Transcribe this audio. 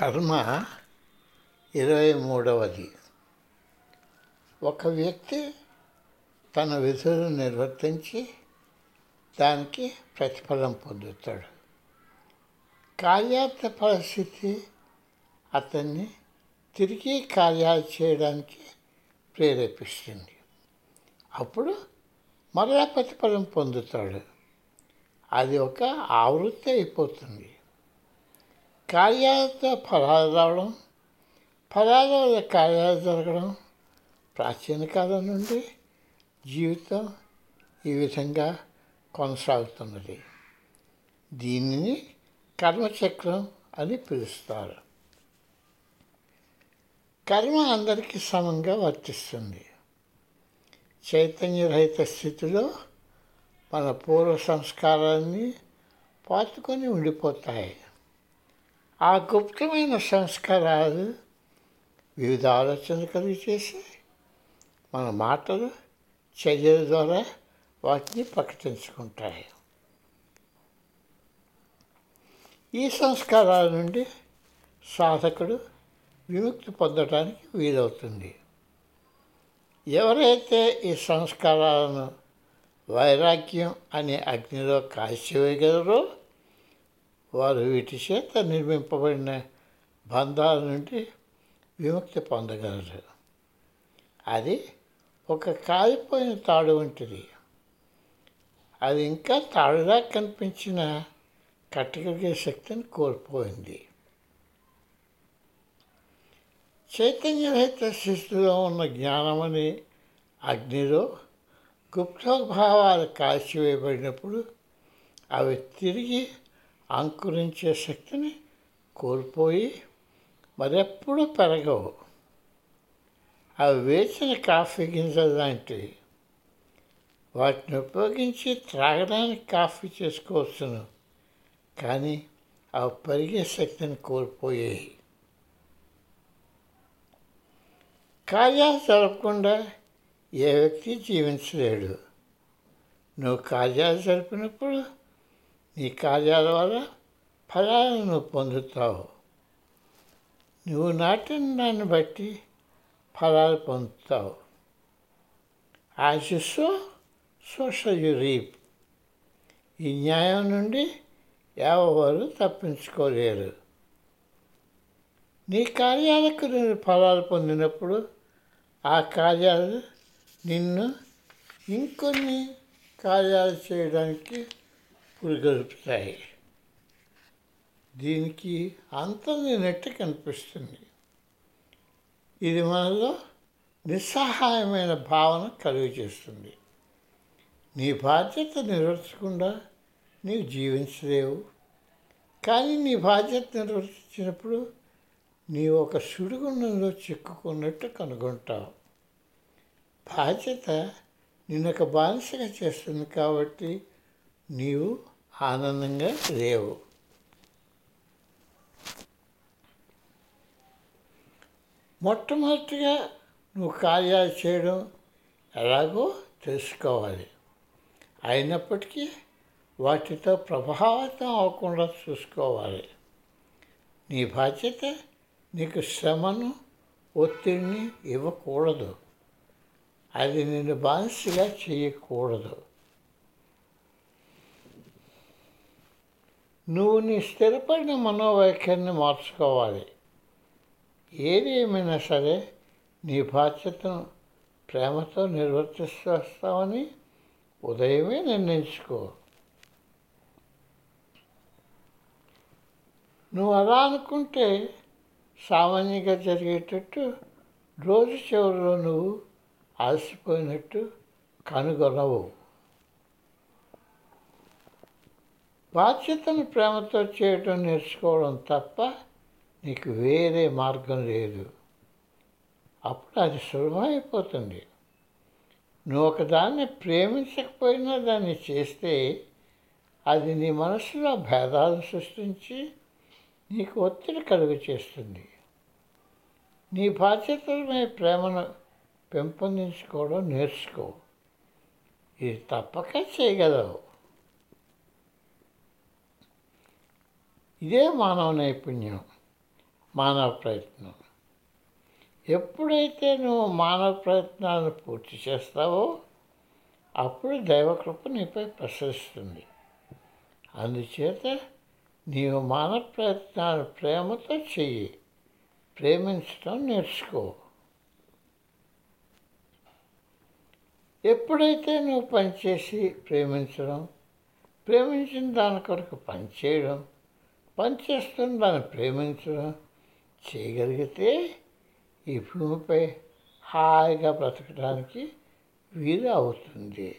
కర్మ ఇరవై మూడవది. ఒక వ్యక్తి తన విధులను నిర్వర్తించి దానికి ప్రతిఫలం పొందుతాడు. కార్యార్థ పరిస్థితి అతన్ని తిరిగి కార్యాలు చేయడానికి ప్రేరేపిస్తుంది. అప్పుడు మరలా ప్రతిఫలం పొందుతాడు. అది ఒక ఆవృత్తి అయిపోతుంది. కార్యాలతో ఫలాలు రావడం ఫలాల వల్ల కార్యాలు జరగడం ప్రాచీన కాలం నుండి జీవితం ఈ విధంగా కొనసాగుతున్నది. దీనిని కర్మచక్రం అని పిలుస్తారు. కర్మ అందరికీ సమంగా వర్తిస్తుంది. చైతన్యరహిత స్థితిలో మన పూర్వ సంస్కారాన్ని పాతుకొని ఉండిపోతాయి. ఆ గుప్తమైన సంస్కారాలు వివిధ ఆలోచనలు కలిగి చేసి మన మాటలు చర్యల ద్వారా వాటిని ప్రకటించుకుంటాయి. ఈ సంస్కారాల నుండి సాధకుడు విముక్తి పొందడానికి వీలవుతుంది. ఎవరైతే ఈ సంస్కారాలను వైరాగ్యం అనే అగ్నిలో కాల్చివేయగలరో వారు వీటి చేత నిర్మింపబడిన బంధాల నుండి విముక్తి పొందగలరు. అది ఒక కాలిపోయిన తాడు వంటిది. అది ఇంకా తాడులా కనిపించిన కట్టగలిగే శక్తిని కోల్పోయింది. చైతన్యరహిత శిస్తులో ఉన్న జ్ఞానమని అగ్నిలో గుప్తభావాలు కాల్చివేయబడినప్పుడు అవి తిరిగి అంకురించే శక్తిని కోల్పోయి మరెప్పుడూ పెరగవు. అవి వేసిన కాఫీ గింజలు లాంటివి వాటిని ఉపయోగించి త్రాగడానికి కాఫీ చేసుకోవచ్చును. కానీ అవి పెరిగే శక్తిని కోల్పోయాయి. కార్యాలు జరపకుండా ఏ వ్యక్తి జీవించలేడు. నువ్వు కార్యాలు జరిపినప్పుడు నీ కార్యాల వల్ల ఫలాలను నువ్వు పొందుతావు. నువ్వు నాటిన దాన్ని బట్టి ఫలాలు పొందుతావు. ఆశిస్సు సోషల్ రీప్ ఈ న్యాయం నుండి ఎవరు తప్పించుకోలేరు. నీ కార్యాలకు నేను ఫలాలు పొందినప్పుడు ఆ కార్యాలు నిన్ను ఇంకొన్ని కార్యాలు చేయడానికి పురిగొలుపుతాయి దీనికి అంతం లేనట్టు కనిపిస్తుంది. ఇది మనలో నిస్సహాయమైన భావన కలుగు చేస్తుంది. నీ బాధ్యత నిర్వర్తించకుండా నీవు జీవించలేవు. కానీ నీ బాధ్యత నిర్వర్తించినప్పుడు నీవు ఒక సుడిగుండంలో చిక్కుకున్నట్టు కనుగొంటావు. బాధ్యత నిన్నొక ఒక బానిసగా చేస్తుంది కాబట్టి నీవు ఆనందంగా లేవు. మొట్టమొదటిగా నువ్వు కార్యాలు చేయడం ఎలాగో తెలుసుకోవాలి. అయినప్పటికీ వాటితో ప్రభావితం అవ్వకుండా చూసుకోవాలి. నీ బాధ్యత నీకు శ్రమను ఒత్తిడిని ఇవ్వకూడదు. అది నిన్ను బానిసగా చేయకూడదు. నువ్వు నీ స్థిరపడిన మనోవైఖరిని మార్చుకోవాలి. ఏది ఏమైనా సరే నీ బాధ్యతను ప్రేమతో నిర్వర్తిస్తూ వస్తామని ఉదయమే నిర్ణయించుకో. నువ్వు అలా అనుకుంటే సామాన్యంగా జరిగేటట్టు రోజు చివరిలో నువ్వు అలసిపోయినట్టు కనుగొనవు. బాధ్యతను ప్రేమతో చేయడం నేర్చుకోవడం తప్ప నీకు వేరే మార్గం లేదు. అప్పుడు అది సులభమైపోతుంది. నువ్వు ఒకదాన్ని ప్రేమించకపోయినా దాన్ని చేస్తే అది నీ మనసులో భేదాలను సృష్టించి నీకు ఒత్తిడి కలుగు చేస్తుంది నీ బాధ్యతలపై ప్రేమను పెంపొందించుకోవడం నేర్చుకో. ఇది తప్పక చేయగలవు. ఇదే మానవ నైపుణ్యం మానవ ప్రయత్నం. ఎప్పుడైతే నువ్వు మానవ ప్రయత్నాలను పూర్తి చేస్తావో అప్పుడు దైవకృప నీపై ప్రసరిస్తుంది. అందుచేత నీవు మానవ ప్రయత్నాలు ప్రేమతో చెయ్యి ప్రేమించడం నేర్చుకో. ఎప్పుడైతే నువ్వు పనిచేసి ప్రేమించడం ప్రేమించిన దాని కొరకు పనిచేయడం పనిచేస్తున్న దాన్ని ప్రేమించడం చేయగలిగితే ఈ భూమిపై హాయిగా బ్రతకడానికి వీలు అవుతుంది.